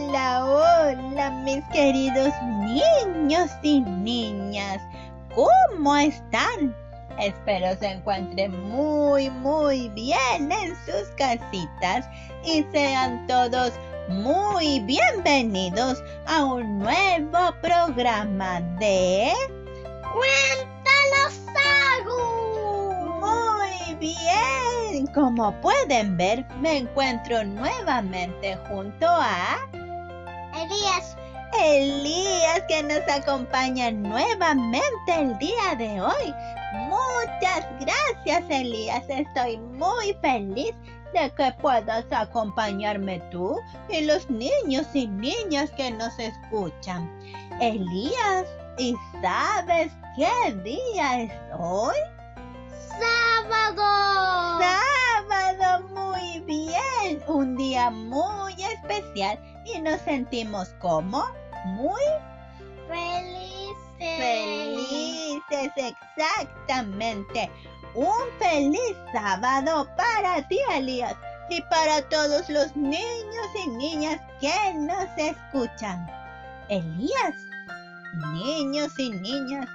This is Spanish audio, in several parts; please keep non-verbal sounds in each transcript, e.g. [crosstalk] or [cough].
Hola, hola, mis queridos niños y niñas. ¿Cómo están? Espero se encuentren muy, muy bien en sus casitas y sean todos muy bienvenidos a un nuevo programa de... ¡Cuéntanos algo! Muy bien. Como pueden ver, me encuentro nuevamente junto a... Elías, Elías que nos acompaña nuevamente el día de hoy. Muchas gracias Elías, estoy muy feliz de que puedas acompañarme tú y los niños y niñas que nos escuchan. Elías, ¿y sabes qué día es hoy? sábado. Sábado, muy bien, un día muy especial y nos sentimos como muy Felices. felices, exactamente. Un feliz sábado para ti, Elías, y para todos los niños y niñas que nos escuchan. Elías, niños y niñas,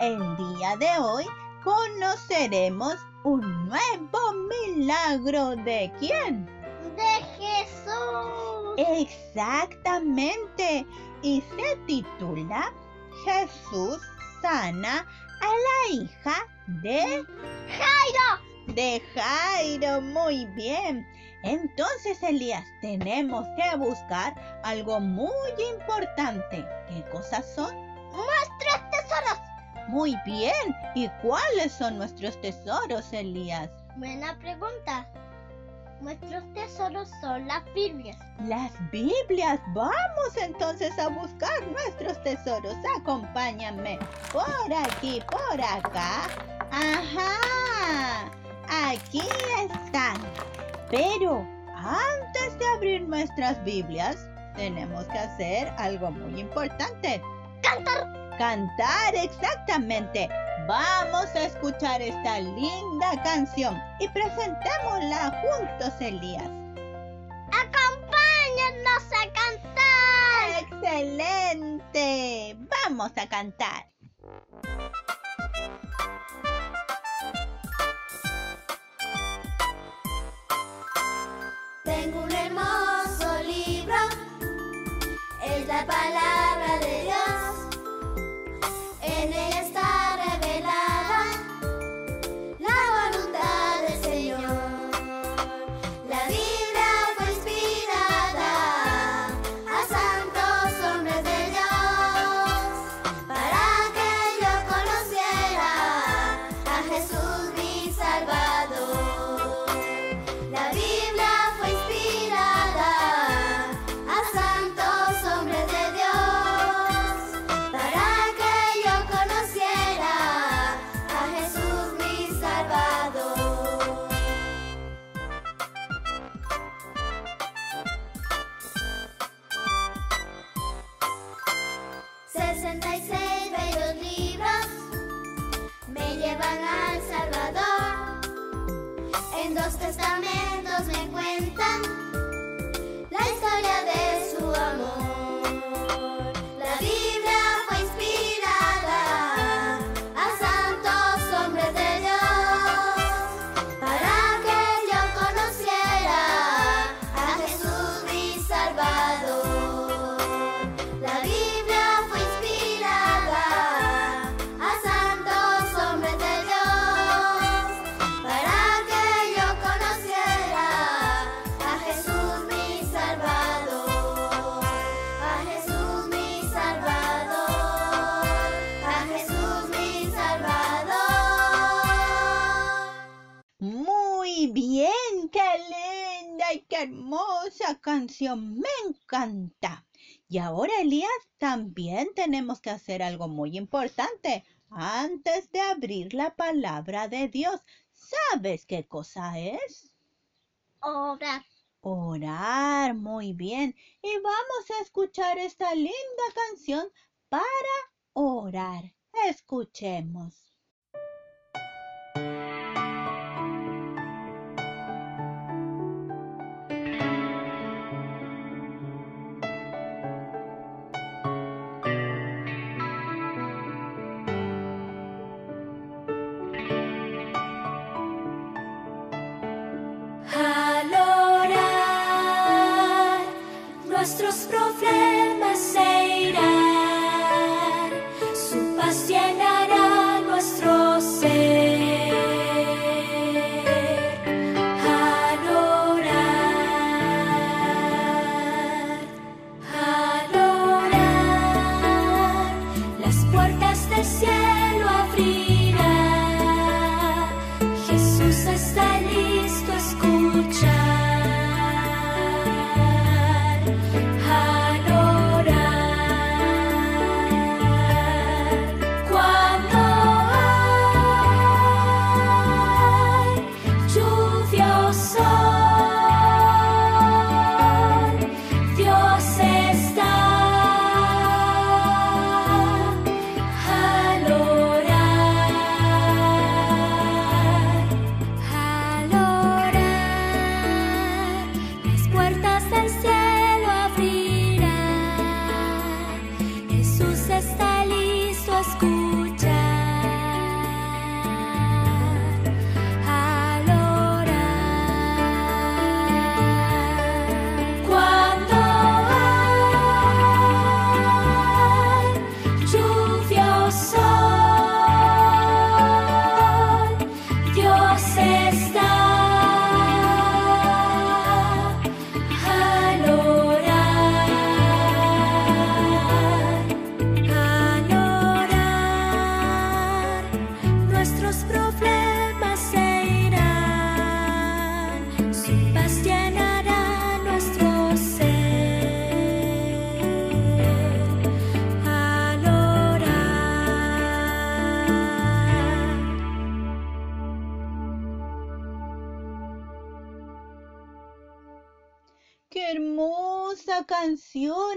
el día de hoy conoceremos un nuevo milagro de quién. De Jesús. Exactamente. Y se titula Jesús sana a la hija de Jairo. de Jairo. Muy bien. Entonces, Elías, tenemos que buscar algo muy importante. ¿Qué cosas son? Nuestros tesoros. Muy bien. ¿Y cuáles son nuestros tesoros, Elías? Buena pregunta. Nuestros tesoros son las Biblias. Las Biblias. Vamos entonces a buscar nuestros tesoros. Acompáñame. Por aquí, por acá. Ajá. Aquí están. Pero antes de abrir nuestras Biblias, tenemos que hacer algo muy importante. Cantar. Cantar exactamente. Vamos a escuchar esta linda canción y presentémosla juntos, Elías. Acompáñanos a cantar. ¡Excelente! Vamos a cantar. Tengo un hermoso libro, es la palabra canción. Me encanta. Y ahora, Elías, también tenemos que hacer algo muy importante antes de abrir la palabra de Dios. ¿Sabes qué cosa es? Orar. Orar, muy bien. Y vamos a escuchar esta linda canción para orar. Escuchemos.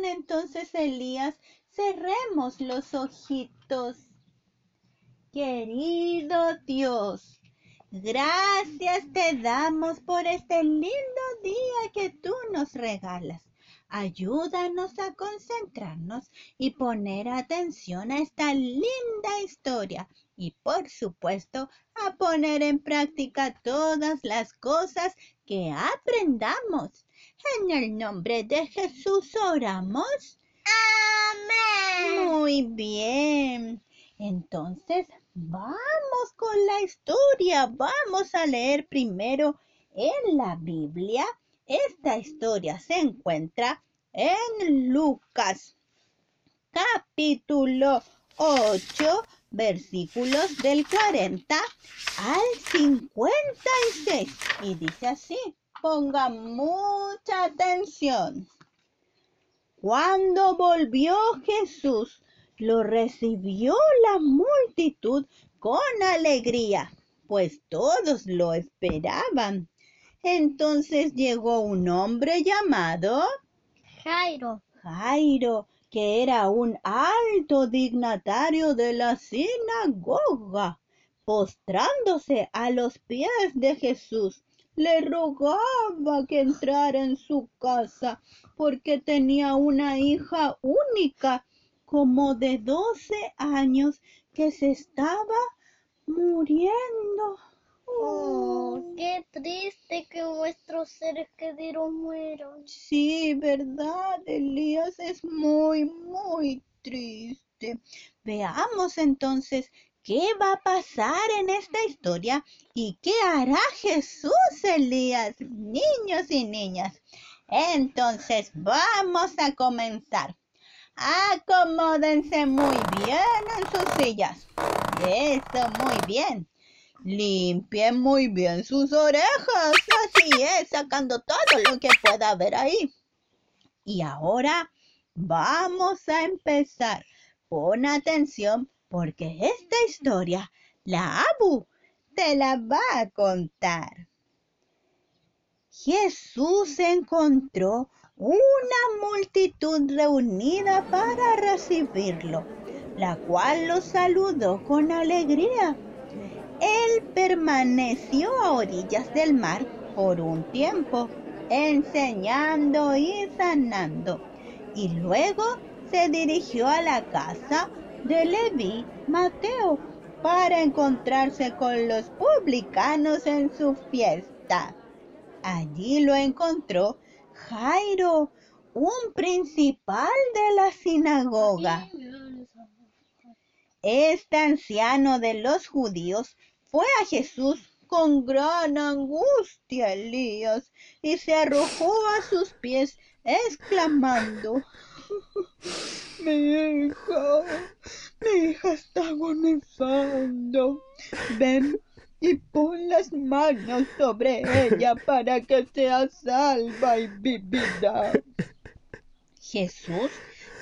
Entonces, Elías, cerremos los ojitos. Querido Dios, gracias te damos por este lindo día que tú nos regalas. Ayúdanos a concentrarnos y poner atención a esta linda historia y por supuesto a poner en práctica todas las cosas que aprendamos. En el nombre de Jesús oramos. Amén. Muy bien. Entonces, vamos con la historia. Vamos a leer primero en la Biblia. Esta historia se encuentra en Lucas, capítulo 8, versículos del 40 al 56. Y dice así, ponga mucha atención. Cuando volvió Jesús, lo recibió la multitud con alegría, pues todos lo esperaban. Entonces llegó un hombre llamado Jairo. Jairo, que era un alto dignatario de la sinagoga. Postrándose a los pies de Jesús, le rogaba que entrara en su casa, porque tenía una hija única, como de doce años, que se estaba muriendo. Oh, qué triste que nuestros seres queridos mueran. Sí, verdad, Elías es muy, muy triste. Veamos entonces qué va a pasar en esta historia y qué hará Jesús, Elías, niños y niñas. Entonces vamos a comenzar. Acomódense muy bien en sus sillas. Eso, muy bien. Limpien muy bien sus orejas. Así es, sacando todo lo que pueda haber ahí. Y ahora vamos a empezar. Pon atención porque esta historia la Abu te la va a contar. Jesús encontró una multitud reunida para recibirlo, la cual lo saludó con alegría. Él permaneció a orillas del mar por un tiempo, enseñando y sanando, y luego se dirigió a la casa de Leví Mateo para encontrarse con los publicanos en su fiesta. Allí lo encontró Jairo, un principal de la sinagoga. Este anciano de los judíos fue a Jesús con gran angustia, Elías, y se arrojó a sus pies, exclamando, [laughs] mi hija, mi hija está agonizando. Ven y pon las manos sobre ella para que sea salva y vivida. Jesús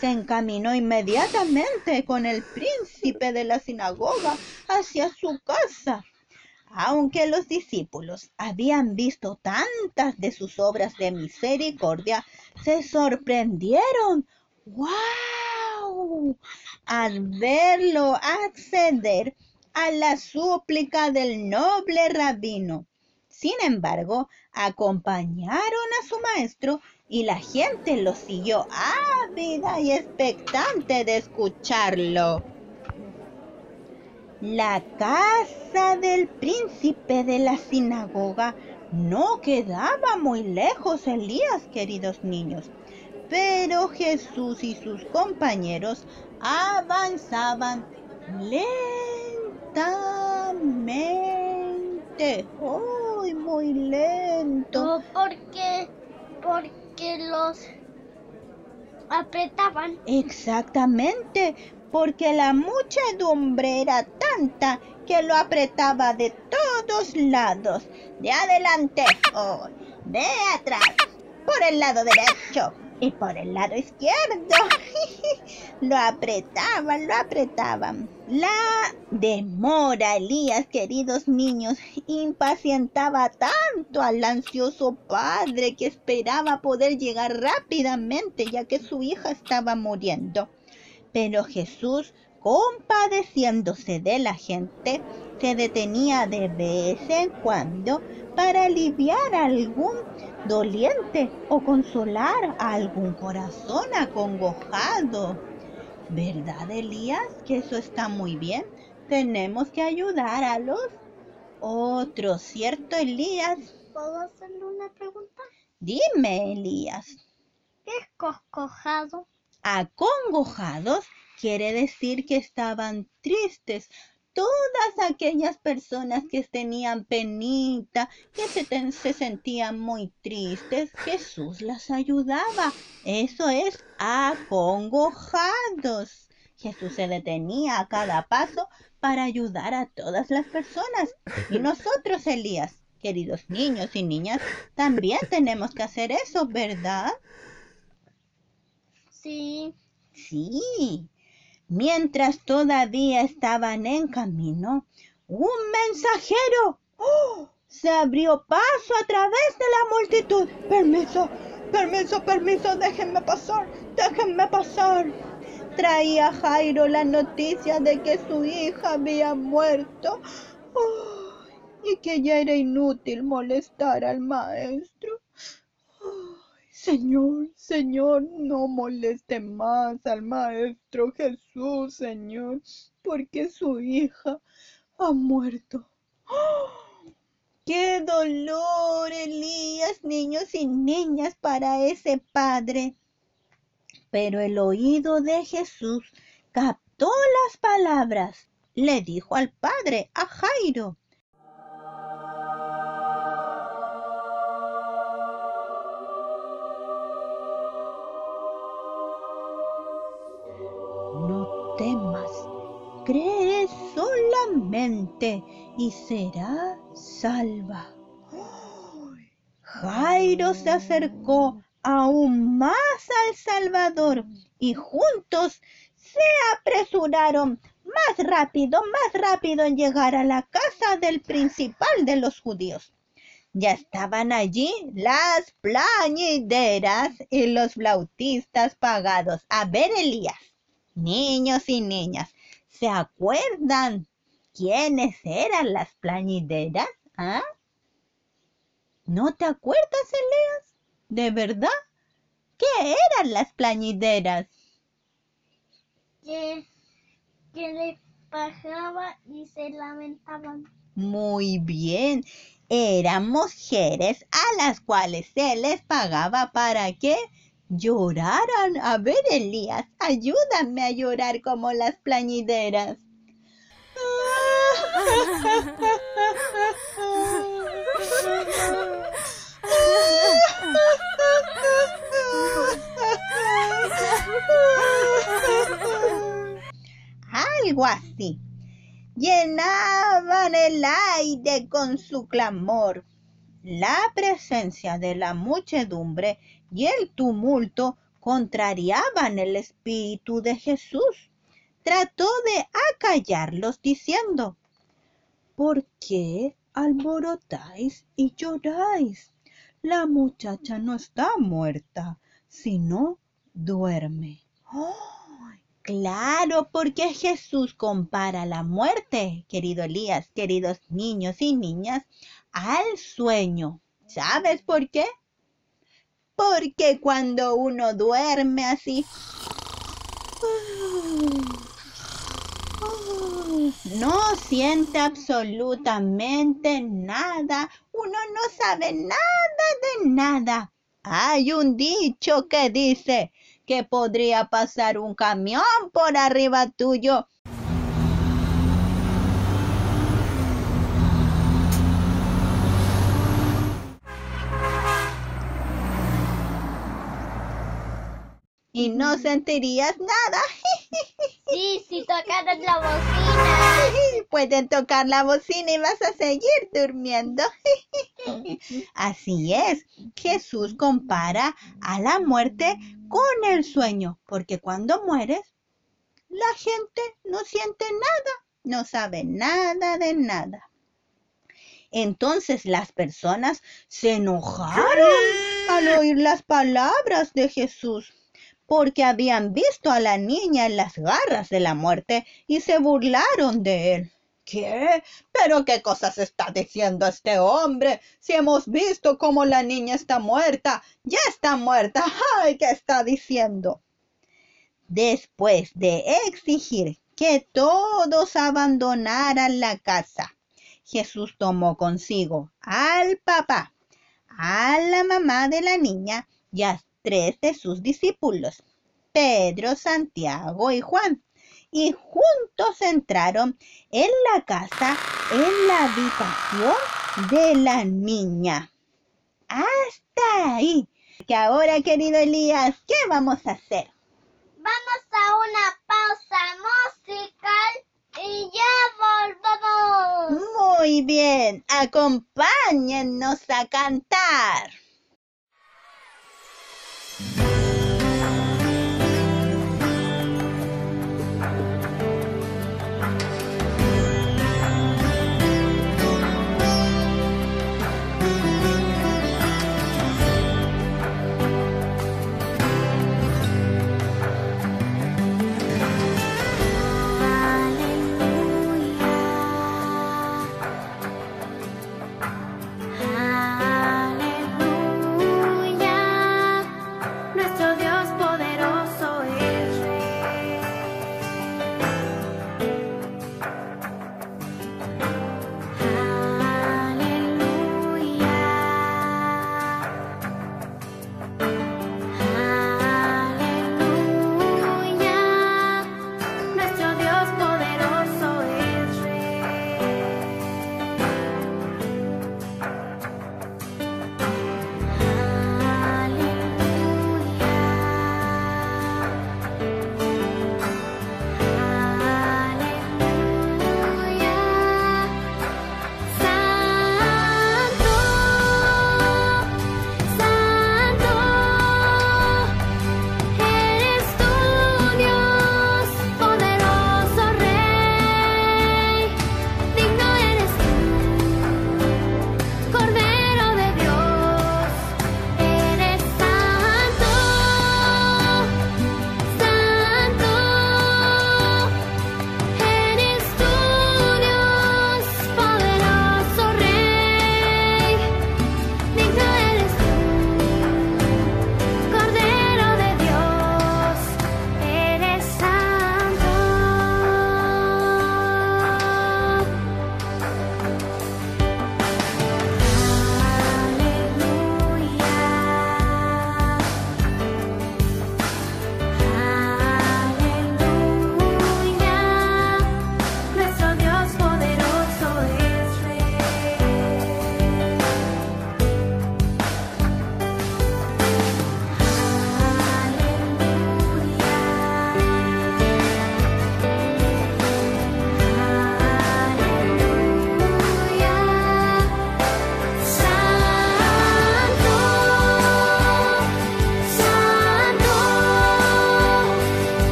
se encaminó inmediatamente con el príncipe de la sinagoga hacia su casa. Aunque los discípulos habían visto tantas de sus obras de misericordia, se sorprendieron. ¡Wow! Al verlo acceder a la súplica del noble rabino. Sin embargo, acompañaron a su maestro y la gente lo siguió ávida y expectante de escucharlo. La casa del príncipe de la sinagoga no quedaba muy lejos, Elías, queridos niños. Pero Jesús y sus compañeros avanzaban lentamente. ¡Ay, muy lento! No, porque, porque los apretaban. Exactamente, porque la muchedumbre era tanta que lo apretaba de todos lados, de adelante, de atrás, por el lado derecho y por el lado izquierdo. [laughs] lo apretaban, lo apretaban. La demora, Elías, queridos niños, impacientaba tanto al ansioso padre que esperaba poder llegar rápidamente ya que su hija estaba muriendo. Pero Jesús, compadeciéndose de la gente, se detenía de vez en cuando para aliviar a algún doliente o consolar a algún corazón acongojado. ¿Verdad, Elías? Que eso está muy bien. Tenemos que ayudar a los otros, ¿cierto, Elías? ¿Puedo hacerle una pregunta? Dime, Elías. ¿Qué es coscojado? Acongojados quiere decir que estaban tristes. Todas aquellas personas que tenían penita, que se, se sentían muy tristes, Jesús las ayudaba. Eso es acongojados. Jesús se detenía a cada paso para ayudar a todas las personas. Y nosotros, Elías, queridos niños y niñas, también tenemos que hacer eso, ¿verdad? Sí. Sí. Mientras todavía estaban en camino, un mensajero ¡oh! se abrió paso a través de la multitud. Permiso, permiso, permiso, déjenme pasar, déjenme pasar. Traía Jairo la noticia de que su hija había muerto ¡ay! y que ya era inútil molestar al maestro. Señor, Señor, no moleste más al Maestro Jesús, Señor, porque su hija ha muerto. ¡Oh! ¡Qué dolor, Elías, niños y niñas, para ese padre! Pero el oído de Jesús captó las palabras. Le dijo al padre, a Jairo, temas, cree solamente y será salva. Jairo se acercó aún más al Salvador y juntos se apresuraron más rápido, más rápido en llegar a la casa del principal de los judíos. Ya estaban allí las plañideras y los flautistas pagados. A ver, Elías, niños y niñas, ¿se acuerdan quiénes eran las plañideras? ¿Ah? ¿No te acuerdas, Elías? ¿De verdad? ¿Qué eran las plañideras? Que, que le y se lamentaban. Muy bien. Eran mujeres a las cuales se les pagaba para que lloraran. A ver, Elías, ayúdame a llorar como las plañideras. Algo así. Llenaban el aire con su clamor. La presencia de la muchedumbre y el tumulto contrariaban el espíritu de Jesús. Trató de acallarlos diciendo, ¿por qué alborotáis y lloráis? La muchacha no está muerta, sino duerme. ¡Ay! claro, porque Jesús compara la muerte, querido Elías, queridos niños y niñas, al sueño. ¿Sabes por qué? Porque cuando uno duerme así, no siente absolutamente nada, uno no sabe nada de nada. Hay un dicho que dice que podría pasar un camión por arriba tuyo y no sentirías nada. Sí, si tocaras la [laughs] bocina. Pueden tocar la bocina y vas a seguir durmiendo. [laughs] Así es, Jesús compara a la muerte con el sueño, porque cuando mueres, la gente no siente nada, no sabe nada de nada. Entonces las personas se enojaron al oír las palabras de Jesús porque habían visto a la niña en las garras de la muerte y se burlaron de él. ¿Qué? ¿Pero qué cosas está diciendo este hombre? Si hemos visto cómo la niña está muerta, ya está muerta. ¡Ay! ¿Qué está diciendo? Después de exigir que todos abandonaran la casa, Jesús tomó consigo al papá, a la mamá de la niña y a tres de sus discípulos, Pedro, Santiago y Juan, y juntos entraron en la casa, en la habitación de la niña. Hasta ahí. Que ahora, querido Elías, ¿qué vamos a hacer? Vamos a una pausa musical y ya volvemos. Muy bien, acompáñennos a cantar.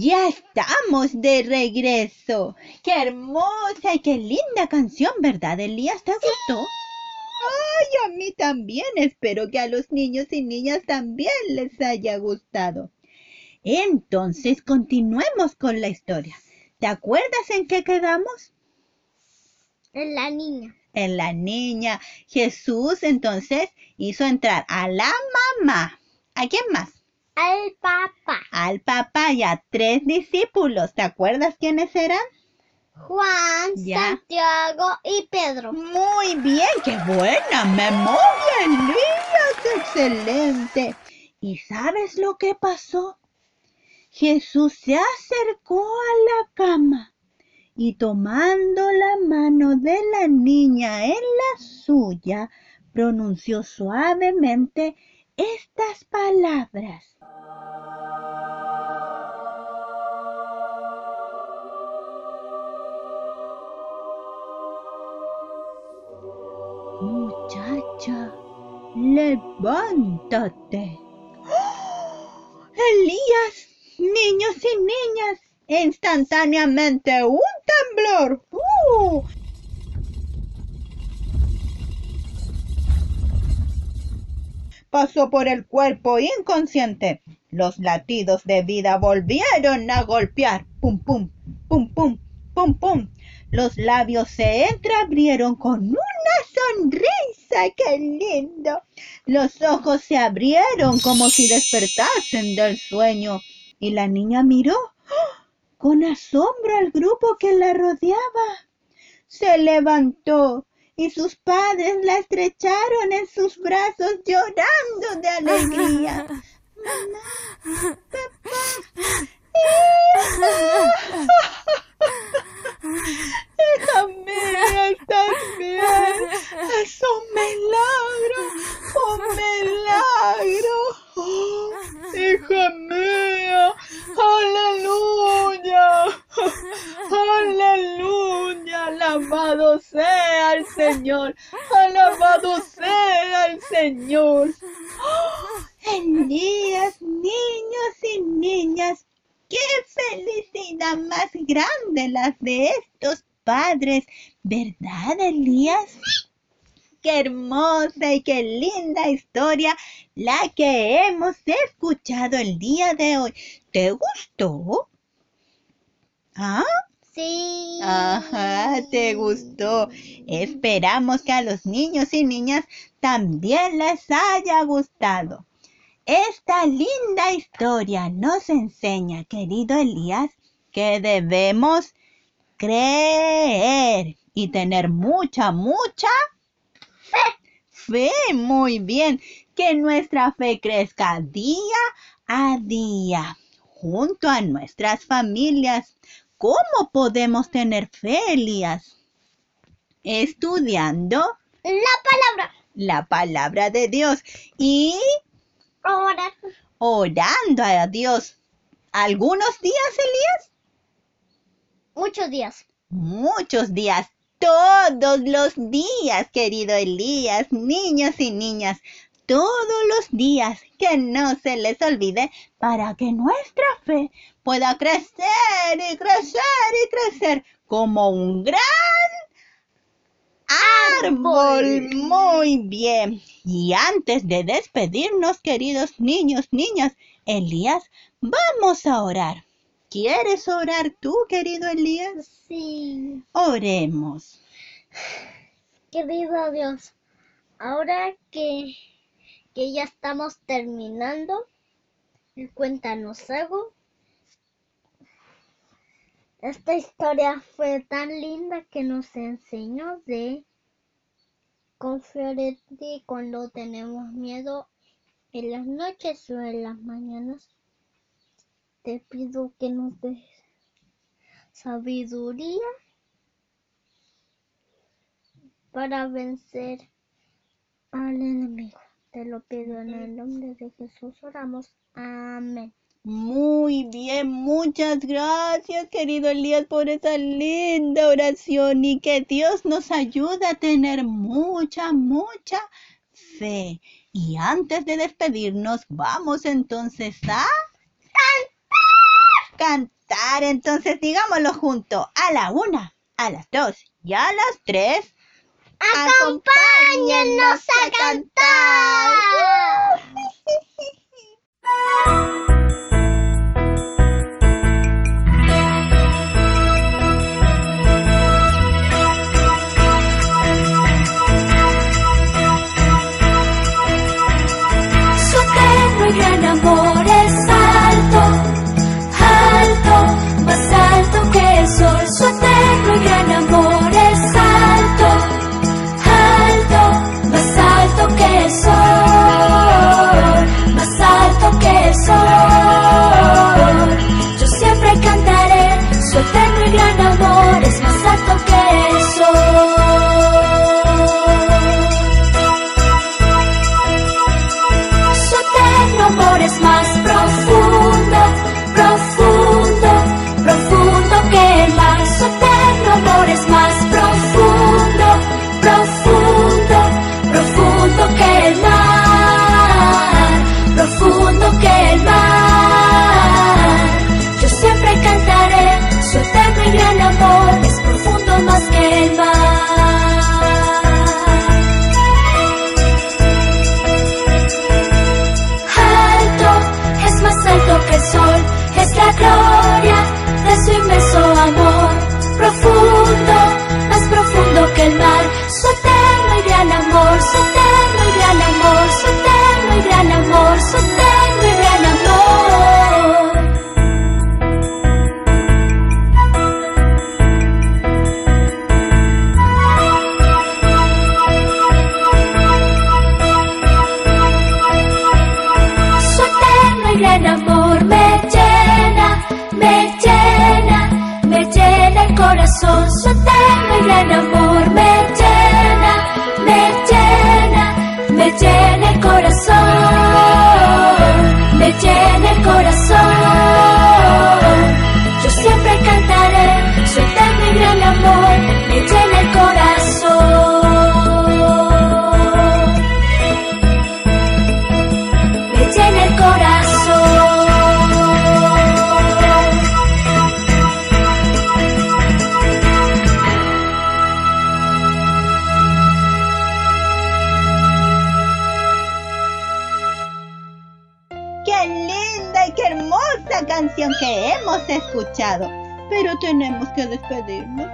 Ya estamos de regreso. Qué hermosa y qué linda canción, ¿verdad, Elías? ¿Te gustó? Ay, a mí también. Espero que a los niños y niñas también les haya gustado. Entonces, continuemos con la historia. ¿Te acuerdas en qué quedamos? En la niña. En la niña. Jesús entonces hizo entrar a la mamá. ¿A quién más? Al papá. Al papá y a tres discípulos. ¿Te acuerdas quiénes eran? Juan, Ya. Santiago y Pedro. Muy bien, qué buena memoria, Elías, excelente. ¿Y sabes lo que pasó? Jesús se acercó a la cama y tomando la mano de la niña en la suya, pronunció suavemente estas palabras. Muchacha, levántate. Elías, niños y niñas, instantáneamente un temblor. ¡Uh! Pasó por el cuerpo inconsciente. Los latidos de vida volvieron a golpear. Pum, pum, pum, pum, pum, pum. Los labios se entreabrieron con una sonrisa. ¡Qué lindo! Los ojos se abrieron como si despertasen del sueño. Y la niña miró ¡oh! con asombro al grupo que la rodeaba. Se levantó y sus padres la estrecharon en sus brazos llorando de alegría. [laughs] Mamá, papá, [laughs] estás bien. Es un milagro, un milagro. Oh, hija mía, aleluya, aleluya. Alabado sea el Señor, alabado sea el Señor. Oh, Elías, niños y niñas, qué felicidad más grande las de estos padres, ¿verdad, Elías? Qué hermosa y qué linda historia la que hemos escuchado el día de hoy. ¿Te gustó? ¿Ah? Sí. Ajá, te gustó. Esperamos que a los niños y niñas también les haya gustado. Esta linda historia nos enseña, querido Elías, que debemos creer y tener mucha, mucha fe. Muy bien. Que nuestra fe crezca día a día junto a nuestras familias. ¿Cómo podemos tener fe, Elías? Estudiando La palabra. la palabra de Dios y Ahora. orando a Dios. ¿Algunos días, Elías? Muchos días. Muchos días. Todos los días, querido Elías, niños y niñas. Todos los días. Que no se les olvide para que nuestra fe pueda crecer y crecer y crecer como un gran árbol. Muy bien. Y antes de despedirnos, queridos niños, niñas, Elías, vamos a orar. ¿Quieres orar tú, querido Elías? Sí. Oremos. Querido Dios, ahora que, que ya estamos terminando, cuéntanos algo. Esta historia fue tan linda que nos enseñó de confiar en ti cuando tenemos miedo en las noches o en las mañanas. Te pido que nos des sabiduría para vencer al enemigo. Te lo pido en el nombre de Jesús. Oramos. Amén. Muy bien, muchas gracias, querido Elías, por esa linda oración y que Dios nos ayude a tener mucha, mucha fe. Y antes de despedirnos, vamos entonces a cantar. Cantar, entonces digámoslo junto, a la una, a las dos y a las tres. Acompáñennos a cantar. [laughs] berpegandam pero tenemos que despedirnos.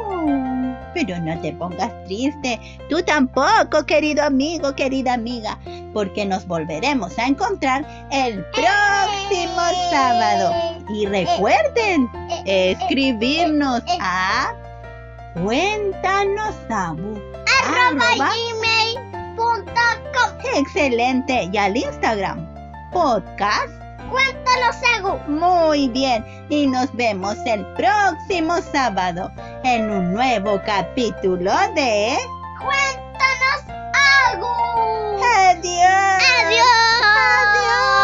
Oh, pero no te pongas triste, tú tampoco, querido amigo, querida amiga, porque nos volveremos a encontrar el próximo sábado. Y recuerden escribirnos a cuéntanos Excelente. Y al Instagram, podcast cuánto los. Muy bien, y nos vemos el próximo sábado en un nuevo capítulo de... ¡Cuéntanos algo! ¡Adiós! ¡Adiós! ¡Adiós!